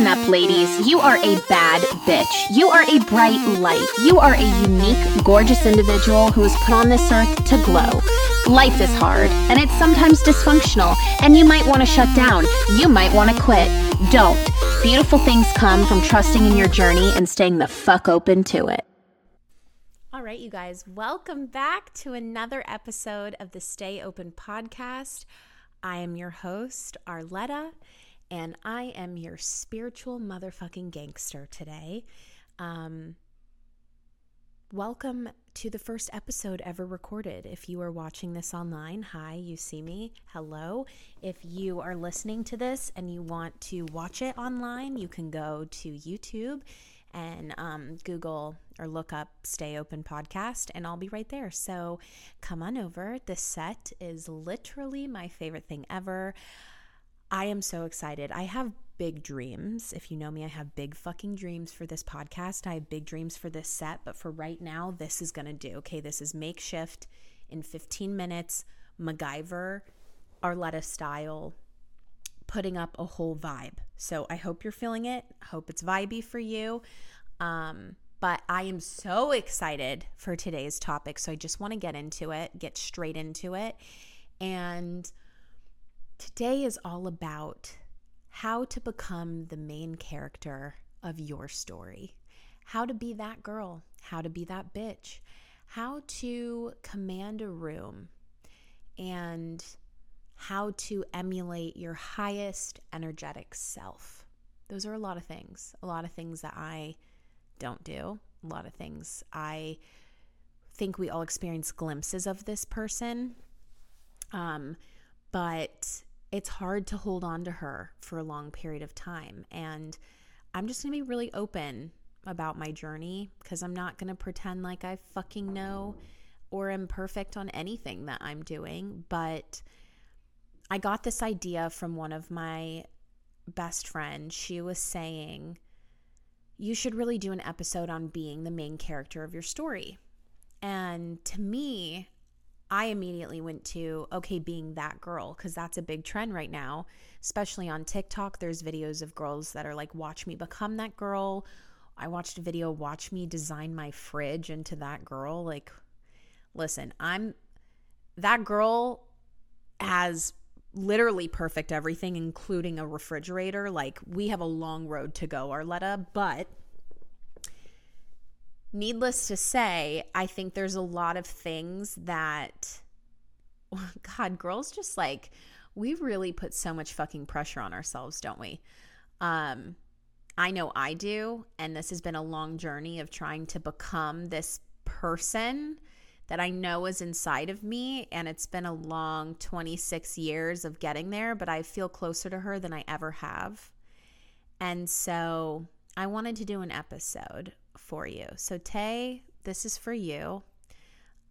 Listen up, ladies. You are a bad bitch. You are a bright light. You are a unique, gorgeous individual who was put on this earth to glow. Life is hard, and it's sometimes dysfunctional, and you might want to shut down. You might want to quit. Don't. Beautiful things come from trusting in your journey and staying the fuck open to it. All right, you guys, welcome back to another episode of the Stay Open podcast. I am your host, Arletta, and I am your spiritual motherfucking gangster today. Um, welcome to the first episode ever recorded. If you are watching this online, hi, you see me. Hello. If you are listening to this and you want to watch it online, you can go to YouTube and um, Google or look up Stay Open Podcast, and I'll be right there. So come on over. This set is literally my favorite thing ever. I am so excited. I have big dreams. If you know me, I have big fucking dreams for this podcast. I have big dreams for this set, but for right now, this is going to do. Okay, this is makeshift in 15 minutes, MacGyver, Arletta style, putting up a whole vibe. So I hope you're feeling it. I hope it's vibey for you. Um, but I am so excited for today's topic. So I just want to get into it, get straight into it. And today is all about how to become the main character of your story, how to be that girl, how to be that bitch, how to command a room, and how to emulate your highest energetic self. Those are a lot of things, a lot of things that I don't do, a lot of things I think we all experience glimpses of this person. Um, but it's hard to hold on to her for a long period of time. And I'm just going to be really open about my journey because I'm not going to pretend like I fucking know or am perfect on anything that I'm doing. But I got this idea from one of my best friends. She was saying, You should really do an episode on being the main character of your story. And to me, I immediately went to, okay, being that girl, because that's a big trend right now, especially on TikTok. There's videos of girls that are like, watch me become that girl. I watched a video, watch me design my fridge into that girl. Like, listen, I'm that girl has literally perfect everything, including a refrigerator. Like, we have a long road to go, Arletta, but needless to say, I think there's a lot of things that, God, girls just like, we really put so much fucking pressure on ourselves, don't we? Um, I know I do. And this has been a long journey of trying to become this person that I know is inside of me. And it's been a long 26 years of getting there, but I feel closer to her than I ever have. And so I wanted to do an episode for you. So Tay, this is for you.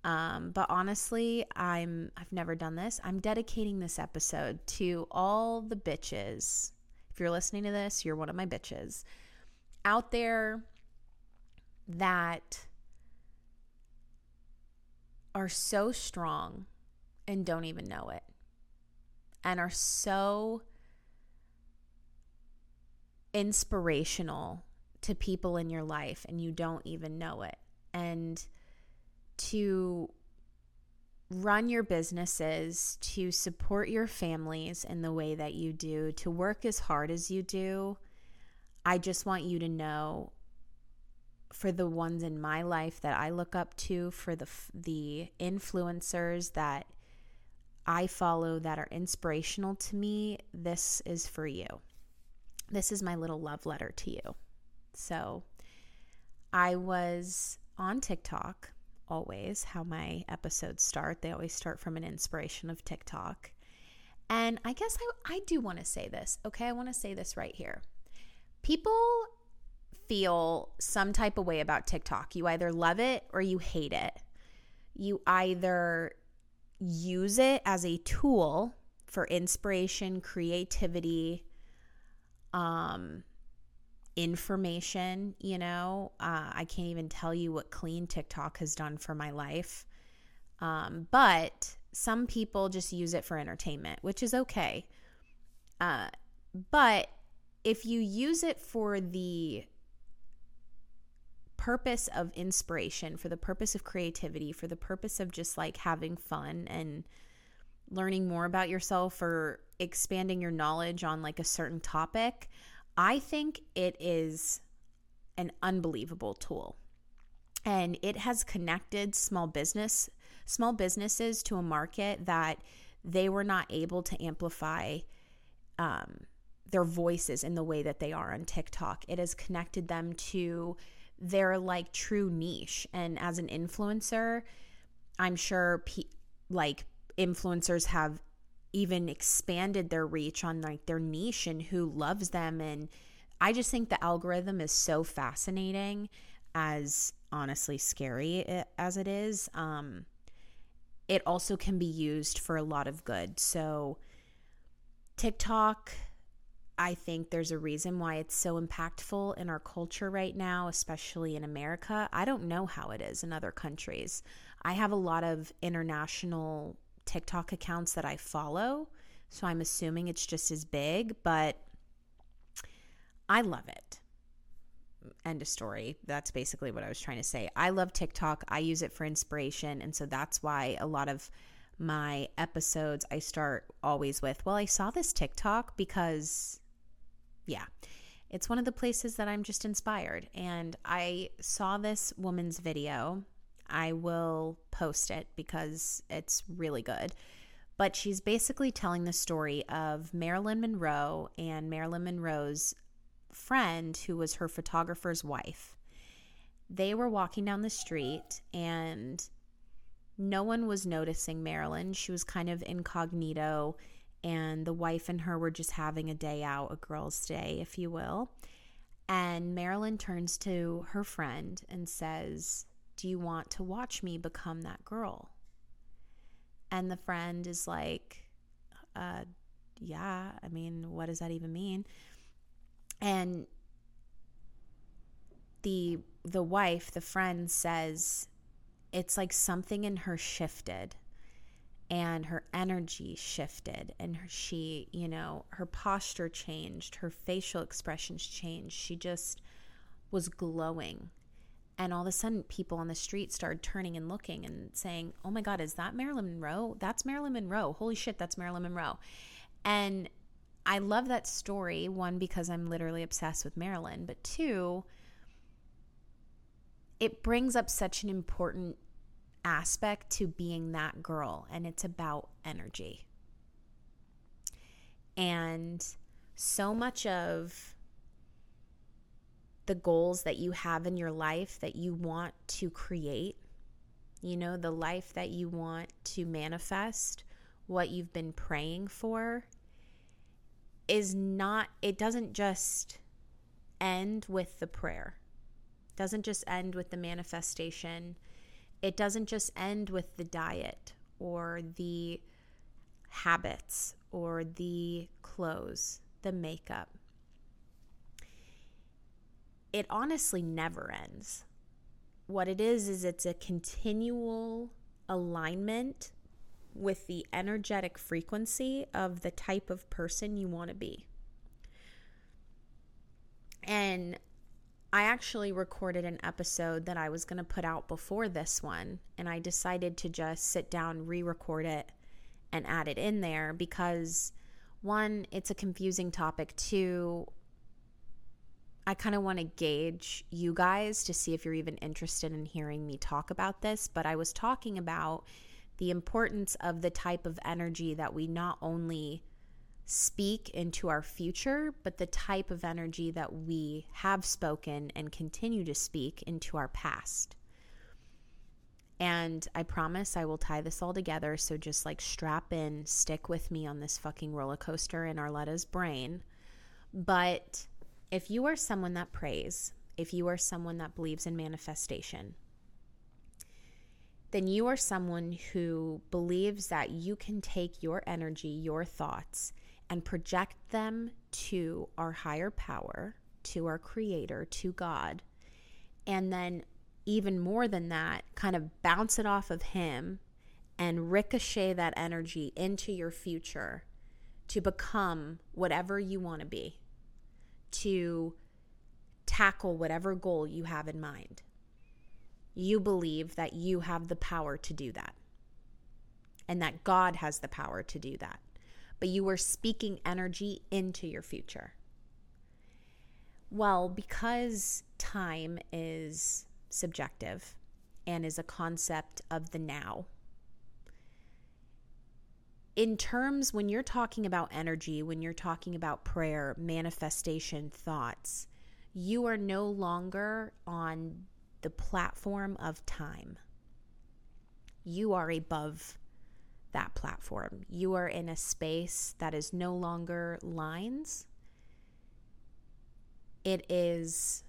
Um, but honestly, I'm I've never done this. I'm dedicating this episode to all the bitches. If you're listening to this, you're one of my bitches out there that are so strong and don't even know it. And are so inspirational to people in your life and you don't even know it. And to run your businesses, to support your families in the way that you do, to work as hard as you do, I just want you to know for the ones in my life that I look up to, for the the influencers that I follow that are inspirational to me, this is for you. This is my little love letter to you. So I was on TikTok always, how my episodes start. They always start from an inspiration of TikTok. And I guess I, I do want to say this, okay? I want to say this right here. People feel some type of way about TikTok. You either love it or you hate it. You either use it as a tool for inspiration, creativity, um, information, you know. Uh, I can't even tell you what clean TikTok has done for my life. Um, but some people just use it for entertainment, which is okay. Uh, but if you use it for the purpose of inspiration, for the purpose of creativity, for the purpose of just like having fun and learning more about yourself or expanding your knowledge on like a certain topic, I think it is an unbelievable tool. And it has connected small business small businesses to a market that they were not able to amplify um, their voices in the way that they are on TikTok. It has connected them to their like true niche. And as an influencer, I'm sure pe- like influencers have even expanded their reach on like their niche and who loves them and I just think the algorithm is so fascinating as honestly scary as it is. Um it also can be used for a lot of good. So TikTok I think there's a reason why it's so impactful in our culture right now, especially in America. I don't know how it is in other countries. I have a lot of international TikTok accounts that I follow. So I'm assuming it's just as big, but I love it. End of story. That's basically what I was trying to say. I love TikTok. I use it for inspiration. And so that's why a lot of my episodes I start always with, well, I saw this TikTok because, yeah, it's one of the places that I'm just inspired. And I saw this woman's video I will post it because it's really good. But she's basically telling the story of Marilyn Monroe and Marilyn Monroe's friend, who was her photographer's wife. They were walking down the street and no one was noticing Marilyn. She was kind of incognito, and the wife and her were just having a day out, a girl's day, if you will. And Marilyn turns to her friend and says, do you want to watch me become that girl? And the friend is like, uh, yeah, I mean, what does that even mean? And the the wife, the friend says it's like something in her shifted and her energy shifted and her, she, you know, her posture changed, her facial expressions changed. She just was glowing and all of a sudden, people on the street started turning and looking and saying, Oh my God, is that Marilyn Monroe? That's Marilyn Monroe. Holy shit, that's Marilyn Monroe. And I love that story, one, because I'm literally obsessed with Marilyn, but two, it brings up such an important aspect to being that girl, and it's about energy. And so much of the goals that you have in your life that you want to create, you know, the life that you want to manifest, what you've been praying for, is not, it doesn't just end with the prayer, it doesn't just end with the manifestation, it doesn't just end with the diet or the habits or the clothes, the makeup it honestly never ends. What it is, is it's a continual alignment with the energetic frequency of the type of person you want to be. And I actually recorded an episode that I was going to put out before this one, and I decided to just sit down, re record it, and add it in there because one, it's a confusing topic. Two, I kind of want to gauge you guys to see if you're even interested in hearing me talk about this. But I was talking about the importance of the type of energy that we not only speak into our future, but the type of energy that we have spoken and continue to speak into our past. And I promise I will tie this all together. So just like strap in, stick with me on this fucking roller coaster in Arletta's brain. But if you are someone that prays, if you are someone that believes in manifestation, then you are someone who believes that you can take your energy, your thoughts, and project them to our higher power, to our creator, to God. And then, even more than that, kind of bounce it off of Him and ricochet that energy into your future to become whatever you want to be to tackle whatever goal you have in mind. You believe that you have the power to do that and that God has the power to do that. But you are speaking energy into your future. Well, because time is subjective and is a concept of the now, in terms when you're talking about energy, when you're talking about prayer, manifestation, thoughts, you are no longer on the platform of time. You are above that platform. You are in a space that is no longer lines, it is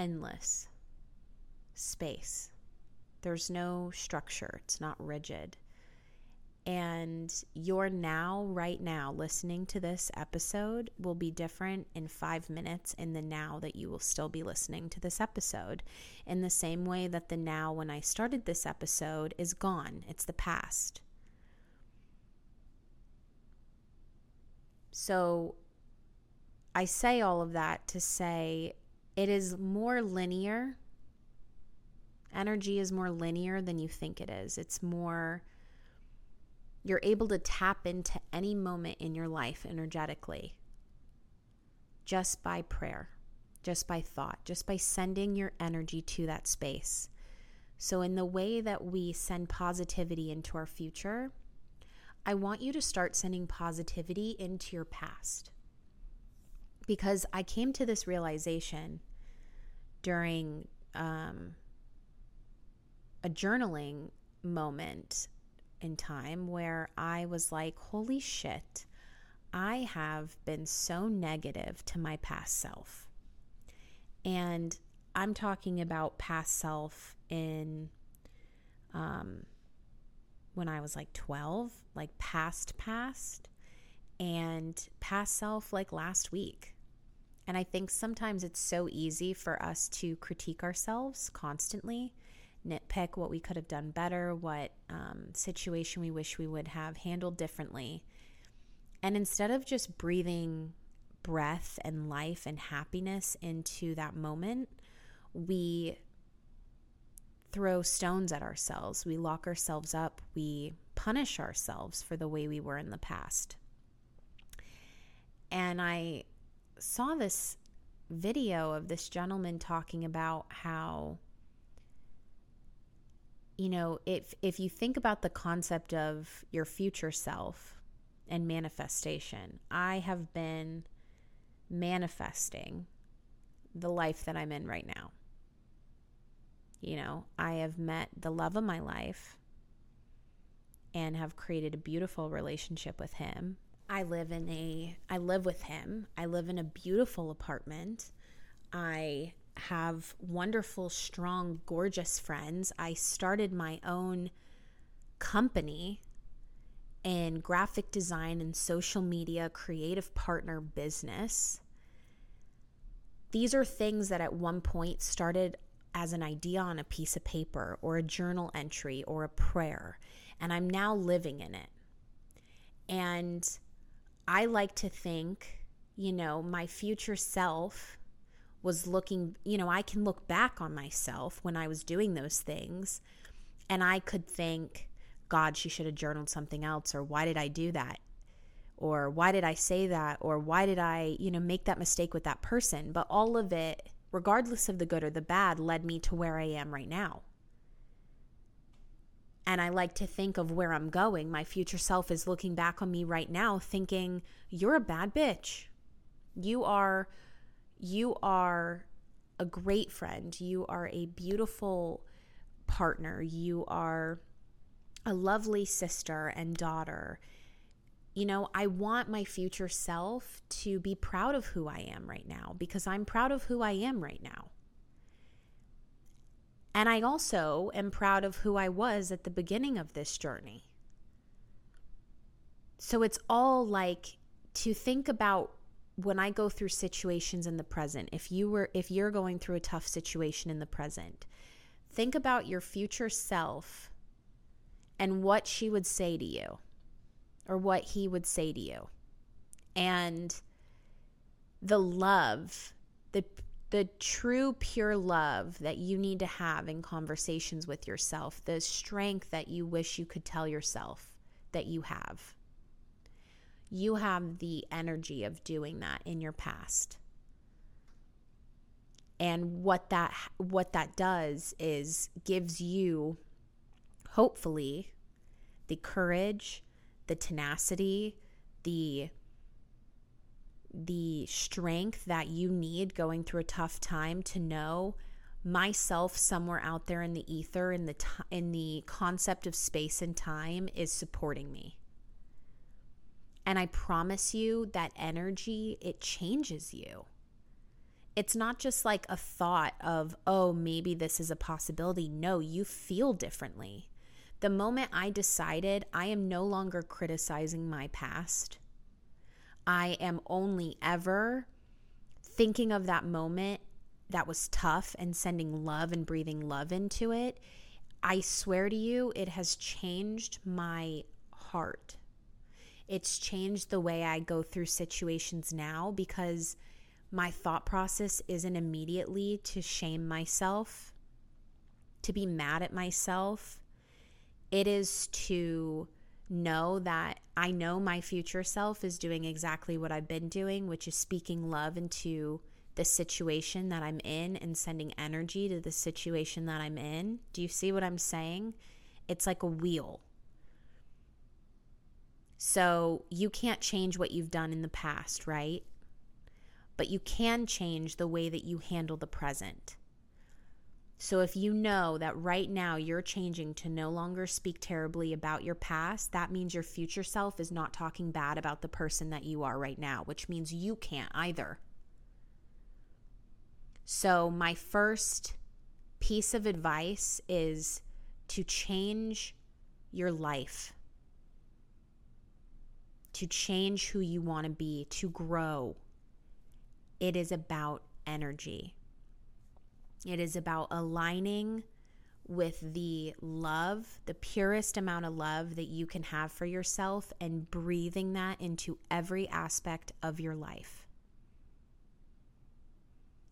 endless space. There's no structure, it's not rigid. And your now, right now, listening to this episode will be different in five minutes in the now that you will still be listening to this episode. In the same way that the now, when I started this episode, is gone, it's the past. So I say all of that to say it is more linear Energy is more linear than you think it is. It's more, you're able to tap into any moment in your life energetically just by prayer, just by thought, just by sending your energy to that space. So, in the way that we send positivity into our future, I want you to start sending positivity into your past. Because I came to this realization during um, a journaling moment in time where I was like, holy shit, I have been so negative to my past self. And I'm talking about past self in um, when I was like 12, like past, past, and past self like last week. And I think sometimes it's so easy for us to critique ourselves constantly nitpick what we could have done better, what um, situation we wish we would have handled differently. And instead of just breathing breath and life and happiness into that moment, we throw stones at ourselves. We lock ourselves up. We punish ourselves for the way we were in the past. And I saw this video of this gentleman talking about how you know, if if you think about the concept of your future self and manifestation, I have been manifesting the life that I'm in right now. You know, I have met the love of my life and have created a beautiful relationship with him. I live in a I live with him. I live in a beautiful apartment. I have wonderful, strong, gorgeous friends. I started my own company in graphic design and social media, creative partner business. These are things that at one point started as an idea on a piece of paper or a journal entry or a prayer, and I'm now living in it. And I like to think, you know, my future self was looking, you know, I can look back on myself when I was doing those things and I could think, God, she should have journaled something else, or why did I do that? Or why did I say that? Or why did I, you know, make that mistake with that person? But all of it, regardless of the good or the bad, led me to where I am right now. And I like to think of where I'm going. My future self is looking back on me right now, thinking, You're a bad bitch. You are you are a great friend. You are a beautiful partner. You are a lovely sister and daughter. You know, I want my future self to be proud of who I am right now because I'm proud of who I am right now. And I also am proud of who I was at the beginning of this journey. So it's all like to think about when I go through situations in the present, if you were if you're going through a tough situation in the present, think about your future self and what she would say to you or what he would say to you. And the love, the the true pure love that you need to have in conversations with yourself, the strength that you wish you could tell yourself that you have. You have the energy of doing that in your past. And what that what that does is gives you hopefully the courage, the tenacity, the the strength that you need going through a tough time to know myself somewhere out there in the ether in the t- in the concept of space and time is supporting me. And I promise you that energy it changes you. It's not just like a thought of, "Oh, maybe this is a possibility." No, you feel differently. The moment I decided I am no longer criticizing my past, I am only ever thinking of that moment that was tough and sending love and breathing love into it. I swear to you, it has changed my heart. It's changed the way I go through situations now because my thought process isn't immediately to shame myself, to be mad at myself. It is to know that I know my future self is doing exactly what I've been doing, which is speaking love into the situation that I'm in and sending energy to the situation that I'm in. Do you see what I'm saying? It's like a wheel. So you can't change what you've done in the past, right? But you can change the way that you handle the present. So if you know that right now you're changing to no longer speak terribly about your past, that means your future self is not talking bad about the person that you are right now, which means you can't either. So, my first piece of advice is to change your life, to change who you want to be, to grow. It is about energy. It is about aligning with the love, the purest amount of love that you can have for yourself, and breathing that into every aspect of your life.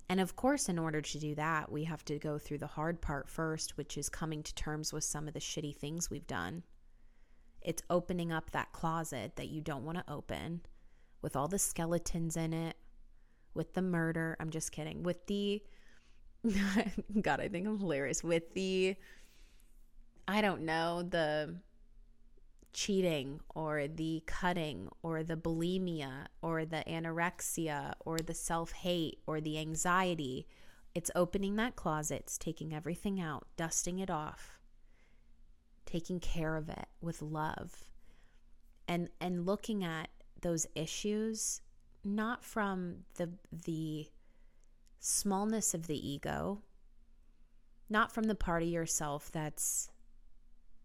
And of course, in order to do that, we have to go through the hard part first, which is coming to terms with some of the shitty things we've done. It's opening up that closet that you don't want to open with all the skeletons in it, with the murder. I'm just kidding. With the God, I think I'm hilarious with the I don't know, the cheating or the cutting or the bulimia or the anorexia or the self-hate or the anxiety. It's opening that closet, it's taking everything out, dusting it off, taking care of it with love. And and looking at those issues not from the the smallness of the ego, not from the part of yourself that's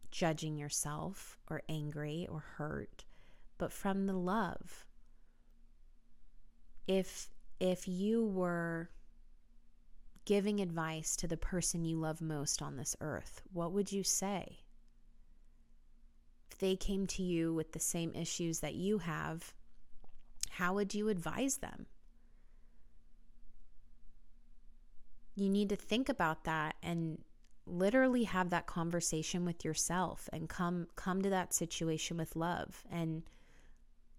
judging yourself or angry or hurt, but from the love. If if you were giving advice to the person you love most on this earth, what would you say? They came to you with the same issues that you have, how would you advise them? you need to think about that and literally have that conversation with yourself and come come to that situation with love. And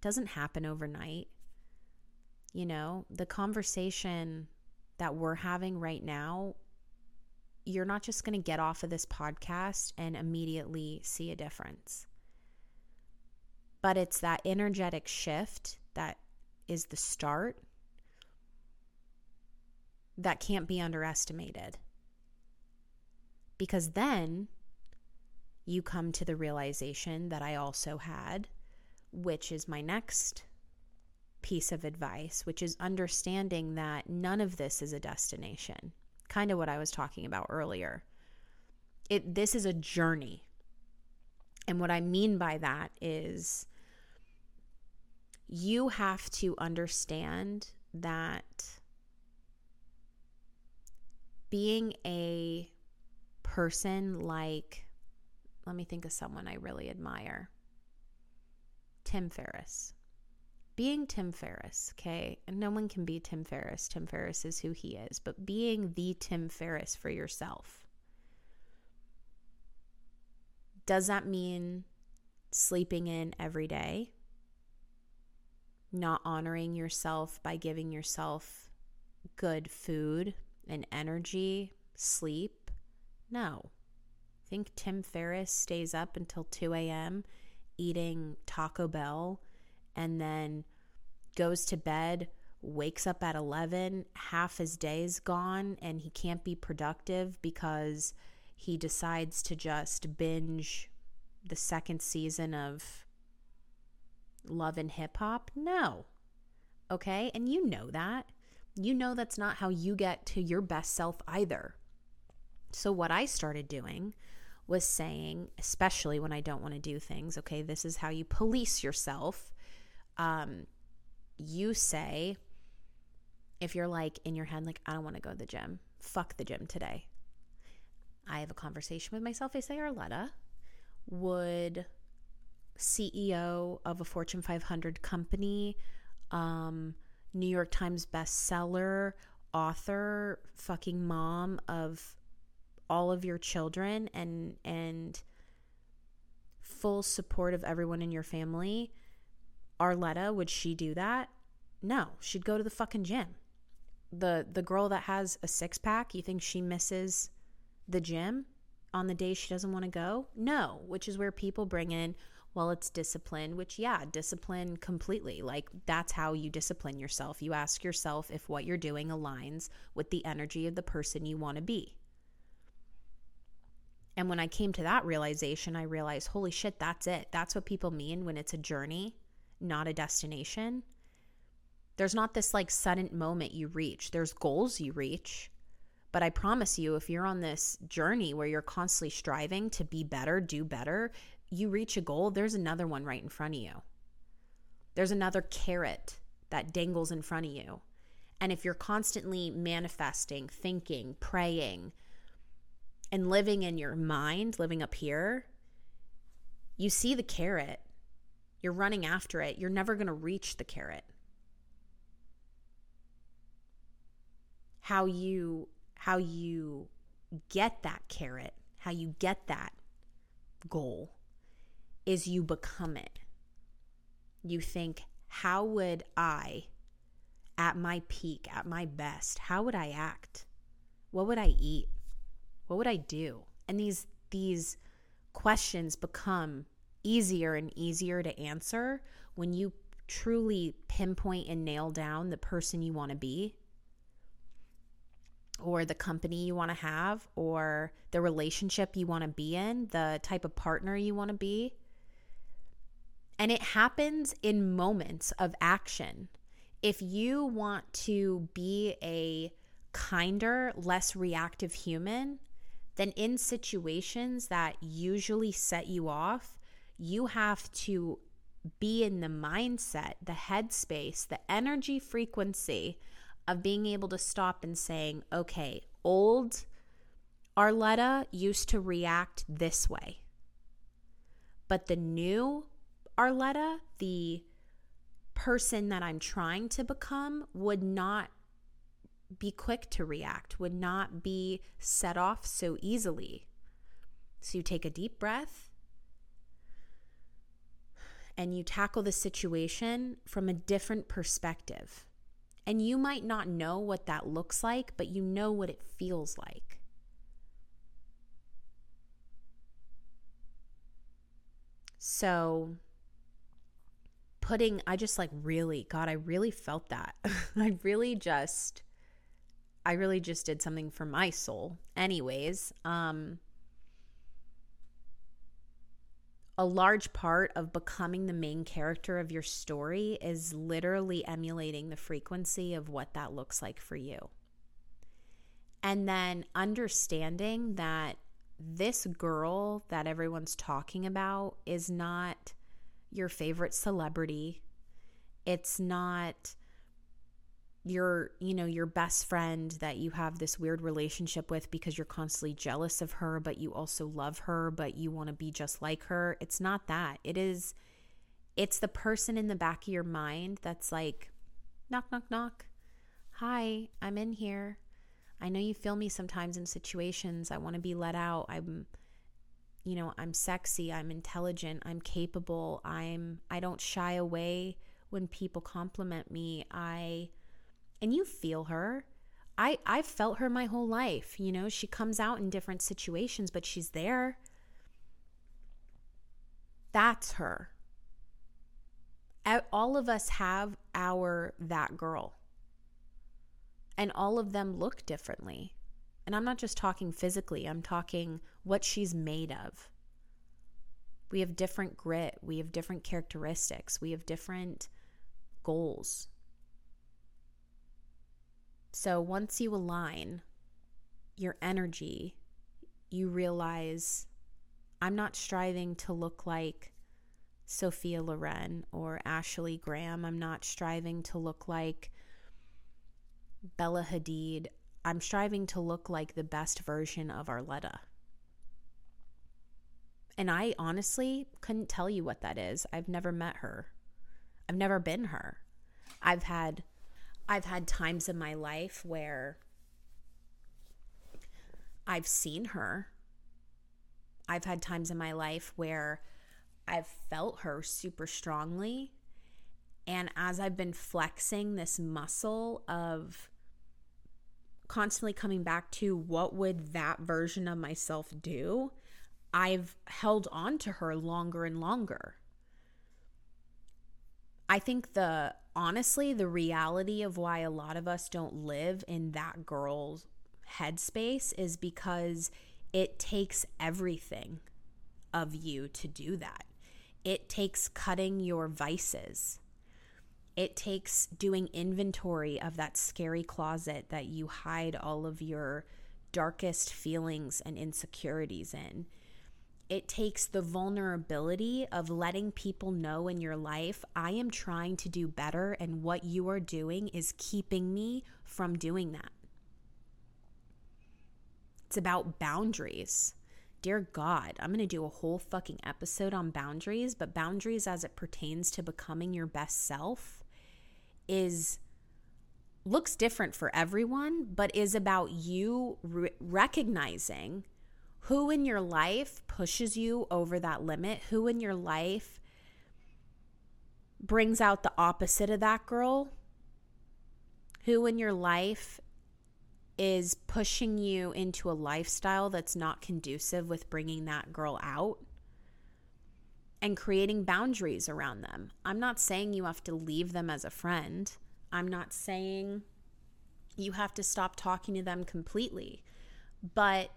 doesn't happen overnight. You know the conversation that we're having right now you're not just going to get off of this podcast and immediately see a difference but it's that energetic shift that is the start that can't be underestimated. Because then you come to the realization that I also had, which is my next piece of advice, which is understanding that none of this is a destination. Kind of what I was talking about earlier. It this is a journey. And what I mean by that is you have to understand that being a person like, let me think of someone I really admire Tim Ferriss. being Tim Ferriss, okay? And no one can be Tim Ferriss. Tim Ferriss is who he is, but being the Tim Ferriss for yourself. Does that mean sleeping in every day? Not honoring yourself by giving yourself good food and energy, sleep? No. Think Tim Ferriss stays up until 2 a.m. eating Taco Bell and then goes to bed, wakes up at 11, half his day is gone, and he can't be productive because he decides to just binge the second season of Love and Hip Hop? No. Okay? And you know that. You know that's not how you get to your best self either. So, what I started doing was saying, especially when I don't want to do things, okay, this is how you police yourself um, you say, if you're like in your head, like, I don't want to go to the gym, fuck the gym today. I have a conversation with myself. I say, Arletta, would CEO of a Fortune 500 company, um, New York Times bestseller, author, fucking mom of all of your children and and full support of everyone in your family Arletta, would she do that? No, she'd go to the fucking gym. The the girl that has a six pack, you think she misses the gym on the day she doesn't want to go? No, which is where people bring in well, it's discipline, which, yeah, discipline completely. Like, that's how you discipline yourself. You ask yourself if what you're doing aligns with the energy of the person you want to be. And when I came to that realization, I realized, holy shit, that's it. That's what people mean when it's a journey not a destination. There's not this like sudden moment you reach. There's goals you reach. But I promise you, if you're on this journey where you're constantly striving to be better, do better, you reach a goal, there's another one right in front of you. There's another carrot that dangles in front of you. And if you're constantly manifesting, thinking, praying, and living in your mind, living up here, you see the carrot you're running after it, you're never going to reach the carrot. How you how you get that carrot, how you get that goal is you become it. You think, how would I at my peak, at my best, how would I act? What would I eat? What would I do? And these these questions become easier and easier to answer when you truly pinpoint and nail down the person you want to be or the company you want to have or the relationship you want to be in, the type of partner you want to be. And it happens in moments of action. If you want to be a kinder, less reactive human, then in situations that usually set you off, you have to be in the mindset, the headspace, the energy frequency of being able to stop and saying, okay, old Arletta used to react this way. But the new Arletta, the person that I'm trying to become, would not be quick to react, would not be set off so easily. So you take a deep breath and you tackle the situation from a different perspective. And you might not know what that looks like, but you know what it feels like. So, putting, I just like really, God, I really felt that. I really just, I really just did something for my soul. Anyways, um, a large part of becoming the main character of your story is literally emulating the frequency of what that looks like for you. And then understanding that this girl that everyone's talking about is not your favorite celebrity. It's not your you know your best friend that you have this weird relationship with because you're constantly jealous of her but you also love her but you want to be just like her it's not that it is It's the person in the back of your mind that's like, knock, knock, knock. Hi, I'm in here. I know you feel me sometimes in situations. I want to be let out. I'm you know, I'm sexy, I'm intelligent, I'm capable. I'm I don't shy away when people compliment me. I and you feel her. I I've felt her my whole life. You know, she comes out in different situations, but she's there. That's her. All of us have our that girl. And all of them look differently. And I'm not just talking physically, I'm talking what she's made of. We have different grit, we have different characteristics, we have different goals. So once you align your energy, you realize I'm not striving to look like Sophia Loren or Ashley Graham. I'm not striving to look like Bella Hadid. I'm striving to look like the best version of Arletta. And I honestly couldn't tell you what that is. I've never met her. I've never been her. I've had I've had times in my life where I've seen her. I've had times in my life where I've felt her super strongly. And as I've been flexing this muscle of constantly coming back to what would that version of myself do, I've held on to her longer and longer. I think the honestly, the reality of why a lot of us don't live in that girl's headspace is because it takes everything of you to do that. It takes cutting your vices. It takes doing inventory of that scary closet that you hide all of your darkest feelings and insecurities in it takes the vulnerability of letting people know in your life, I am trying to do better, and what you are doing is keeping me from doing that. It's about boundaries. Dear God, I'm going to do a whole fucking episode on boundaries, but boundaries as it pertains to becoming your best self is looks different for everyone, but is about you re- recognizing who in your life pushes you over that limit? Who in your life brings out the opposite of that girl? Who in your life is pushing you into a lifestyle that's not conducive with bringing that girl out? And creating boundaries around them. I'm not saying you have to leave them as a friend. I'm not saying you have to stop talking to them completely. But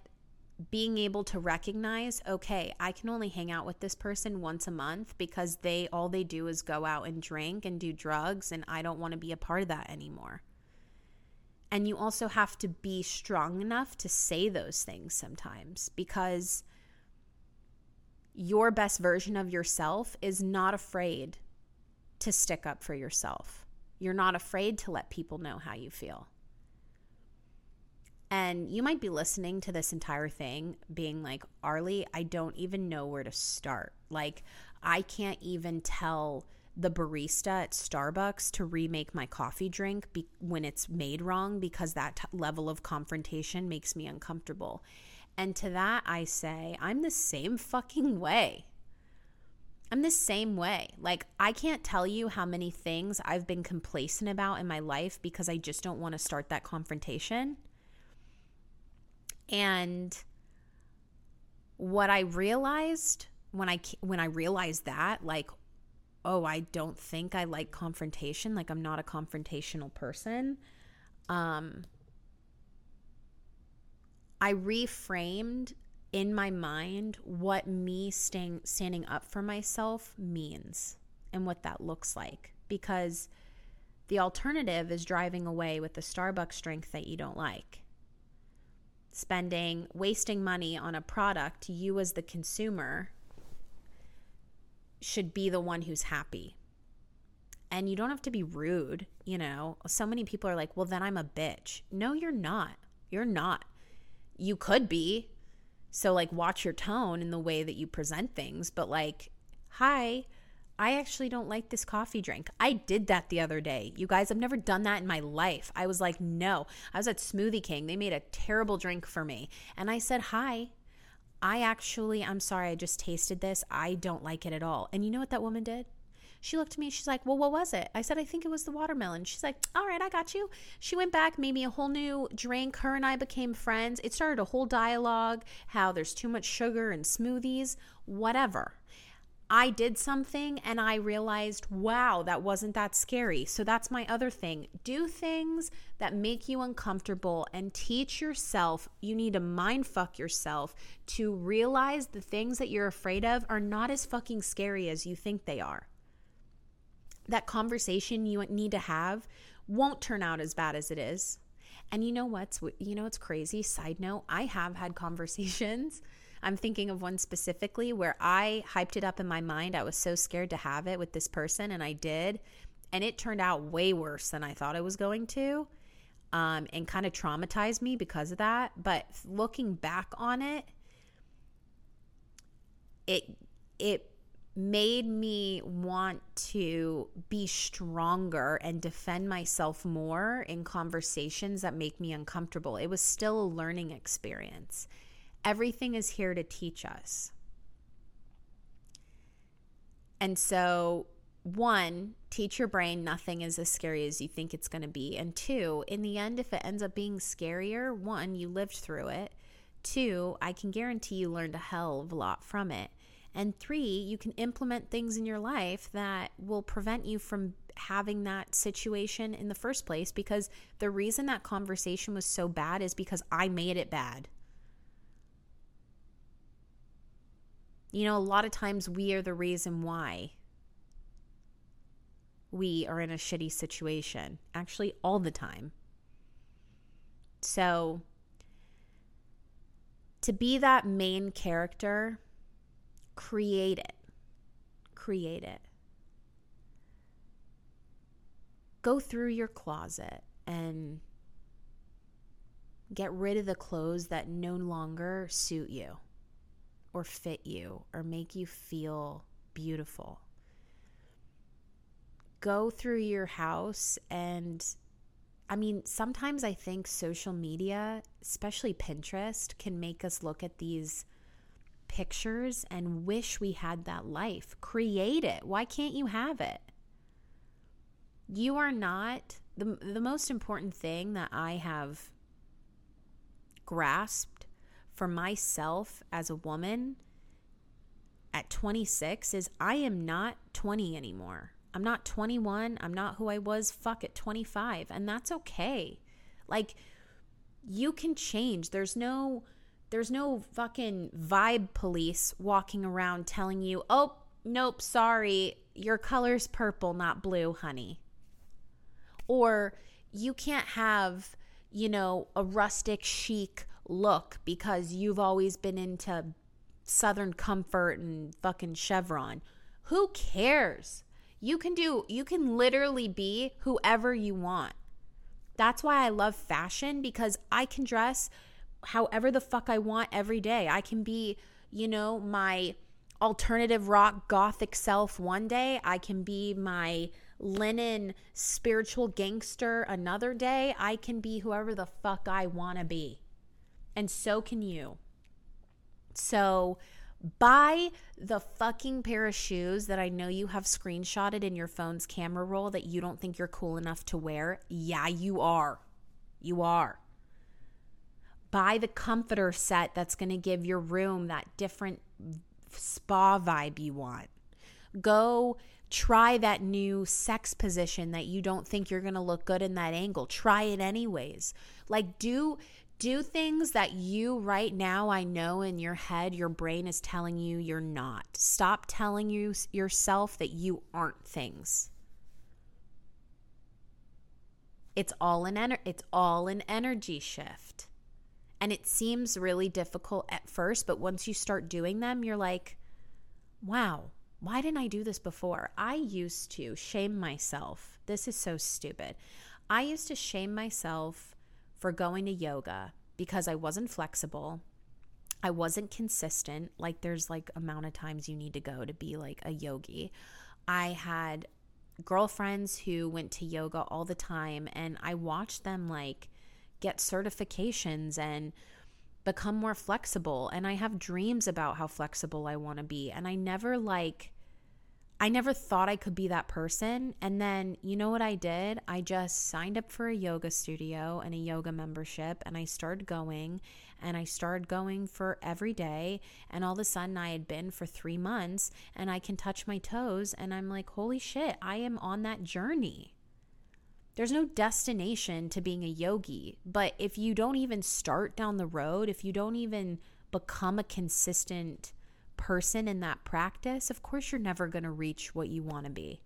being able to recognize okay i can only hang out with this person once a month because they all they do is go out and drink and do drugs and i don't want to be a part of that anymore and you also have to be strong enough to say those things sometimes because your best version of yourself is not afraid to stick up for yourself you're not afraid to let people know how you feel and you might be listening to this entire thing being like, Arlie, I don't even know where to start. Like, I can't even tell the barista at Starbucks to remake my coffee drink be- when it's made wrong because that t- level of confrontation makes me uncomfortable. And to that, I say, I'm the same fucking way. I'm the same way. Like, I can't tell you how many things I've been complacent about in my life because I just don't want to start that confrontation. And what I realized when I when I realized that like oh, I don't think I like confrontation, like I'm not a confrontational person. Um I reframed in my mind what me staying standing up for myself means and what that looks like because the alternative is driving away with the Starbucks drink that you don't like spending, wasting money on a product, you as the consumer should be the one who's happy. And you don't have to be rude, you know. So many people are like, well, then I'm a bitch. No, you're not. You're not. You could be. So, like, watch your tone in the way that you present things. But, like, hi, I actually don't like this coffee drink. I did that the other day. You guys, I've never done that in my life. I was like, no. I was at Smoothie King. They made a terrible drink for me. And I said, hi. I actually, I'm sorry, I just tasted this. I don't like it at all. And you know what that woman did? She looked at me. She's like, Well, what was it? I said, I think it was the watermelon. She's like, All right, I got you. She went back, made me a whole new drink. Her and I became friends. It started a whole dialogue how there's too much sugar in smoothies, whatever. I did something and I realized, wow, that wasn't that scary. So that's my other thing. Do things that make you uncomfortable and teach yourself. You need to mind fuck yourself to realize the things that you're afraid of are not as fucking scary as you think they are. That conversation you need to have won't turn out as bad as it is. And you know what's you know it's crazy? Side note, I have had conversations I'm thinking of one specifically where I hyped it up in my mind. I was so scared to have it with this person, and I did. And it turned out way worse than I thought it was going to, um, and kind of traumatized me because of that. But looking back on it, it it made me want to be stronger and defend myself more in conversations that make me uncomfortable. It was still a learning experience. Everything is here to teach us. And so, one, teach your brain nothing is as scary as you think it's going to be. And two, in the end, if it ends up being scarier, one, you lived through it. Two, I can guarantee you learned a hell of a lot from it. And three, you can implement things in your life that will prevent you from having that situation in the first place because the reason that conversation was so bad is because I made it bad. You know, a lot of times we are the reason why we are in a shitty situation, actually, all the time. So, to be that main character, create it. Create it. Go through your closet and get rid of the clothes that no longer suit you or fit you or make you feel beautiful. Go through your house and I mean, sometimes I think social media, especially Pinterest, can make us look at these pictures and wish we had that life. Create it. Why can't you have it? You are not the the most important thing that I have grasped for myself as a woman at 26 is I am not 20 anymore. I'm not 21. I'm not who I was fuck at 25 and that's okay. Like you can change. There's no there's no fucking vibe police walking around telling you, "Oh, nope, sorry. Your color's purple, not blue, honey." Or you can't have, you know, a rustic chic look because you've always been into Southern Comfort and fucking Chevron. Who cares? You can do, you can literally be whoever you want. That's why I love fashion because I can dress however the fuck I want every day. I can be, you know, my alternative rock gothic self one day. I can be my linen spiritual gangster another day. I can be whoever the fuck I want to be and so can you. So, buy the fucking pair of shoes that I know you have screenshotted in your phone's camera roll that you don't think you're cool enough to wear. Yeah, you are. You are. Buy the comforter set that's going to give your room that different spa vibe you want. Go try that new sex position that you don't think you're going to look good in that angle. Try it anyways. Like do do things that you right now I know in your head your brain is telling you you're not. Stop telling you yourself that you aren't things. It's all an ener- it's all an energy shift. And it seems really difficult at first, but once you start doing them, you're like, "Wow, why didn't I do this before?" I used to shame myself. This is so stupid. I used to shame myself for going to yoga because I wasn't flexible. I wasn't consistent. Like there's like amount of times you need to go to be like a yogi. I had girlfriends who went to yoga all the time and I watched them like get certifications and become more flexible and I have dreams about how flexible I want to be and I never like I never thought I could be that person. And then, you know what I did? I just signed up for a yoga studio and a yoga membership, and I started going, and I started going for every day. And all of a sudden, I had been for three months, and I can touch my toes, and I'm like, holy shit, I am on that journey. There's no destination to being a yogi, but if you don't even start down the road, if you don't even become a consistent person in that practice, of course you're never going to reach what you want to be.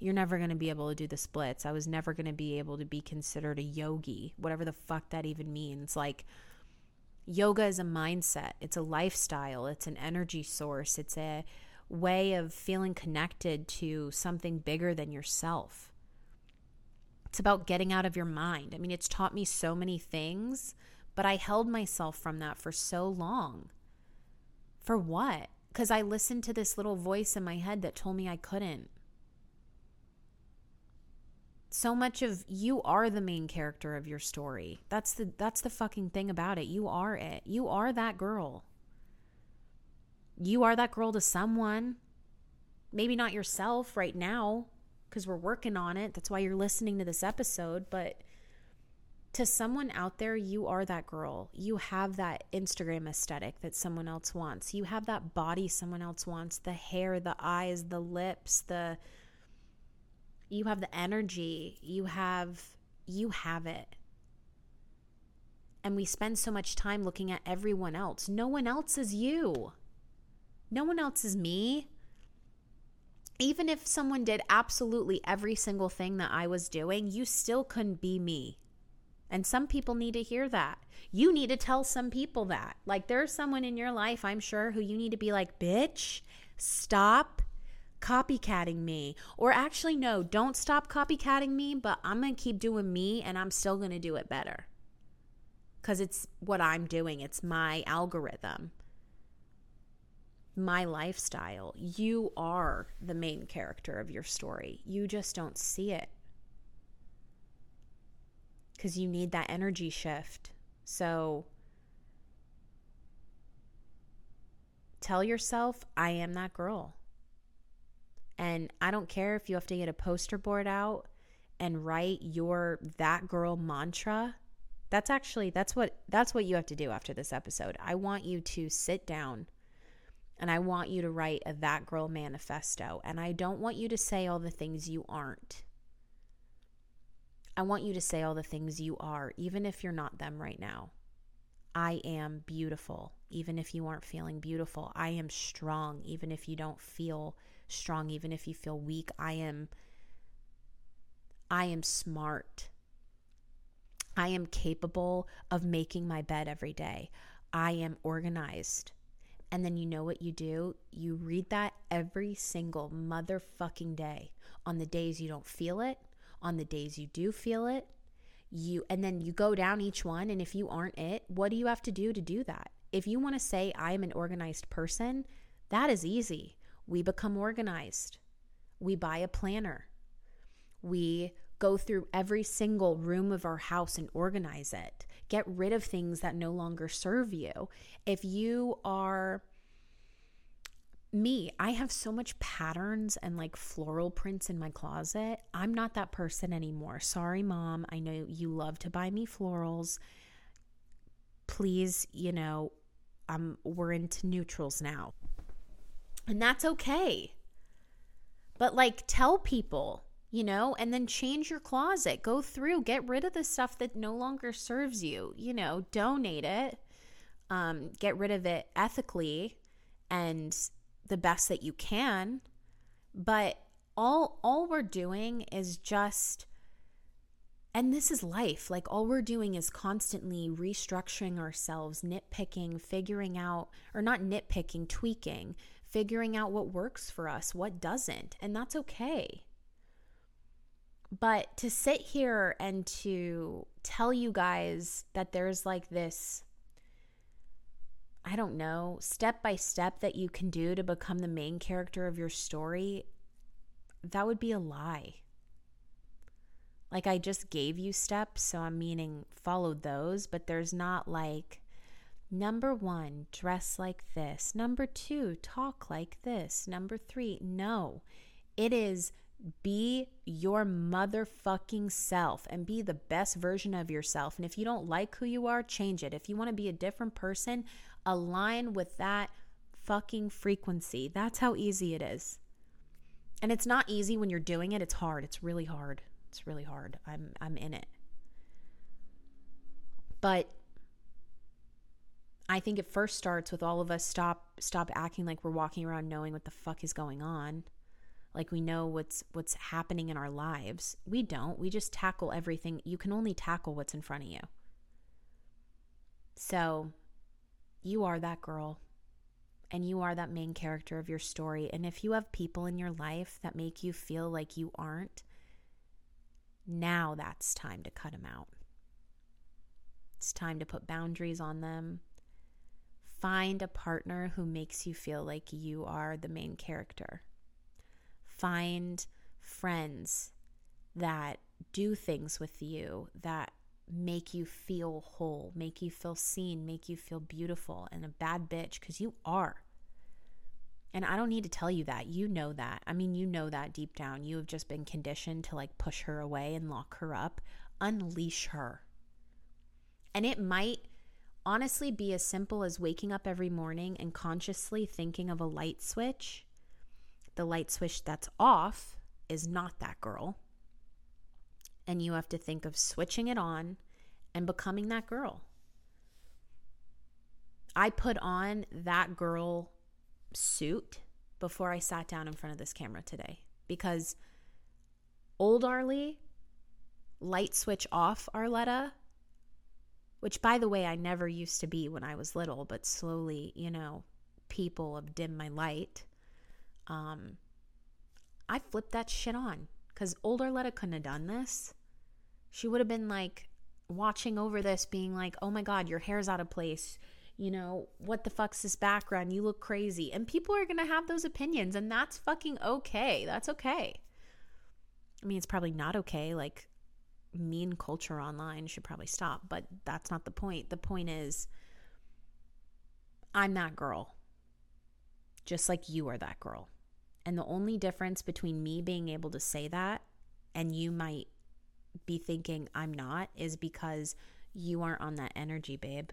You're never going to be able to do the splits. I was never going to be able to be considered a yogi, whatever the fuck that even means. Like, yoga is a mindset, it's a lifestyle, it's an energy source, it's a way of feeling connected to something bigger than yourself. It's about getting out of your mind. I mean, it's taught me so many things, but I held myself from that for so long. For what? because I listened to this little voice in my head that told me I couldn't. So much of you are the main character of your story. That's the that's the fucking thing about it. You are it. You are that girl. You are that girl to someone. Maybe not yourself right now because we're working on it. That's why you're listening to this episode, but to someone out there, you are that girl. You have that Instagram aesthetic that someone else wants. You have that body someone else wants, the hair, the eyes, the lips, the you have the energy. You have you have it. And we spend so much time looking at everyone else. No one else is you. No one else is me. Even if someone did absolutely every single thing that I was doing, you still couldn't be me. And some people need to hear that. You need to tell some people that. Like there's someone in your life, I'm sure, who you need to be like, bitch, stop copycatting me. Or actually, no, don't stop copycatting me, but I'm going to keep doing me and I'm still going to do it better. Because it's what I'm doing, it's my algorithm, my lifestyle. You are the main character of your story. You just don't see it because you need that energy shift. So tell yourself, I am that girl. And I don't care if you have to get a poster board out and write your that girl mantra. That's actually that's what that's what you have to do after this episode. I want you to sit down and I want you to write a that girl manifesto and I don't want you to say all the things you aren't. I want you to say all the things you are, even if you're not them right now. I am beautiful, even if you aren't feeling beautiful. I am strong, even if you don't feel strong, even if you feel weak. I am I am smart. I am capable of making my bed every day. I am organized. And then you know what you do? You read that every single motherfucking day. On the days you don't feel it, on the days you do feel it you and then you go down each one and if you aren't it what do you have to do to do that? If you want to say i'm an organized person that is easy. We become organized. We buy a planner. We go through every single room of our house and organize it get rid of things that no longer serve you if you are me, I have so much patterns and like floral prints in my closet. I'm not that person anymore. Sorry, mom. I know you love to buy me florals. Please, you know, um, we're into neutrals now. And that's okay. But like, tell people, you know, and then change your closet. Go through, get rid of the stuff that no longer serves you, you know, donate it, um, get rid of it ethically and the best that you can but all all we're doing is just and this is life like all we're doing is constantly restructuring ourselves nitpicking figuring out or not nitpicking tweaking figuring out what works for us what doesn't and that's okay but to sit here and to tell you guys that there's like this I don't know, step by step that you can do to become the main character of your story, that would be a lie. Like I just gave you steps, so I'm meaning follow those, but there's not like number one, dress like this. Number two, talk like this. Number three, no. It is be your motherfucking self and be the best version of yourself. And if you don't like who you are, change it. If you want to be a different person, align with that fucking frequency. That's how easy it is. And it's not easy when you're doing it. It's hard. It's really hard. It's really hard. I'm I'm in it. But I think it first starts with all of us stop stop acting like we're walking around knowing what the fuck is going on like we know what's what's happening in our lives. We don't. We just tackle everything. You can only tackle what's in front of you. So, you are that girl and you are that main character of your story. And if you have people in your life that make you feel like you aren't, now that's time to cut them out. It's time to put boundaries on them. Find a partner who makes you feel like you are the main character find friends that do things with you that make you feel whole, make you feel seen, make you feel beautiful and a bad bitch because you are. And I don't need to tell you that. You know that. I mean, you know that deep down. You have just been conditioned to like push her away and lock her up. Unleash her. And it might honestly be as simple as waking up every morning and consciously thinking of a light switch the light switch that's off is not that girl. And you have to think of switching it on and becoming that girl. I put on that girl suit before I sat down in front of this camera today because old Arlie, light switch off Arletta, which by the way, I never used to be when I was little, but slowly, you know, people have dimmed my light um, I flipped that shit on because old Arletta couldn't have done this. She would have been like watching over this, being like, oh my God, your hair's out of place. You know, what the fuck's this background? You look crazy. And people are going to have those opinions, and that's fucking okay. That's okay. I mean, it's probably not okay. Like, mean culture online should probably stop, but that's not the point. The point is, I'm that girl, just like you are that girl. And the only difference between me being able to say that and you might be thinking I'm not is because you aren't on that energy, babe.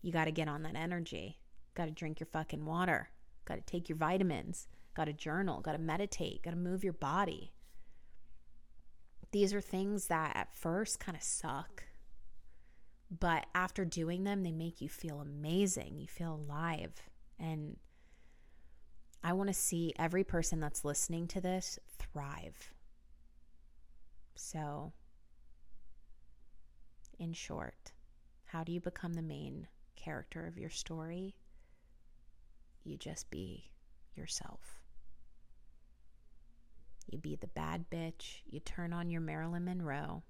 You got to get on that energy. Got to drink your fucking water. Got to take your vitamins. Got to journal. Got to meditate. Got to move your body. These are things that at first kind of suck. But after doing them, they make you feel amazing. You feel alive. And I want to see every person that's listening to this thrive. So, in short, how do you become the main character of your story? You just be yourself. You be the bad bitch, you turn on your Marilyn Monroe,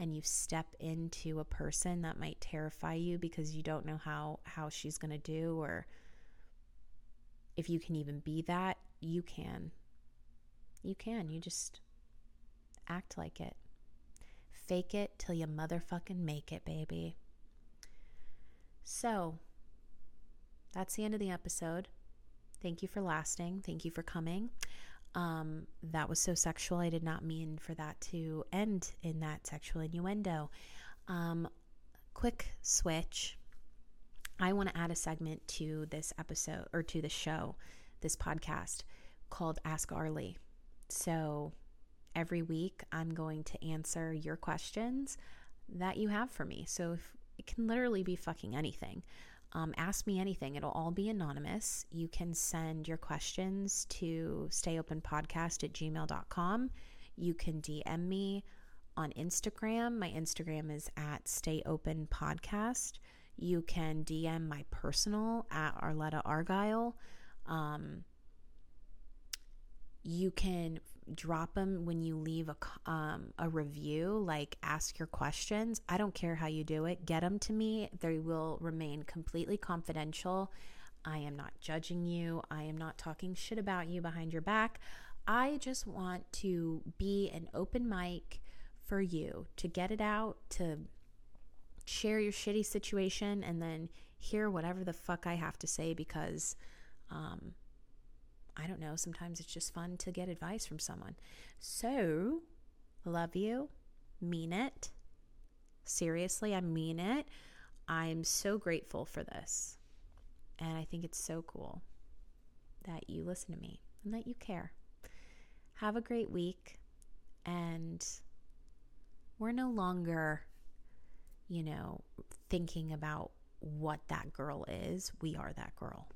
and you step into a person that might terrify you because you don't know how, how she's going to do or if you can even be that, you can. You can. You just act like it. Fake it till you motherfucking make it, baby. So, that's the end of the episode. Thank you for lasting. Thank you for coming. Um, that was so sexual. I did not mean for that to end in that sexual innuendo. Um, quick switch. I want to add a segment to this episode or to the show, this podcast called Ask Arlie. So every week I'm going to answer your questions that you have for me. So if, it can literally be fucking anything. Um, ask me anything. It'll all be anonymous. You can send your questions to stayopenpodcast at gmail.com. You can DM me on Instagram. My Instagram is at stayopenpodcast. You can DM my personal at Arletta Argyle. Um, you can drop them when you leave a, um, a review, like ask your questions. I don't care how you do it. Get them to me. They will remain completely confidential. I am not judging you. I am not talking shit about you behind your back. I just want to be an open mic for you to get it out, to share your shitty situation, and then hear whatever the fuck I have to say because um, I don't know. Sometimes it's just fun to get advice from someone. So, love you, mean it. Seriously, I mean it. I'm so grateful for this. And I think it's so cool that you listen to me and that you care. Have a great week. And we're no longer, you know, thinking about what that girl is. We are that girl.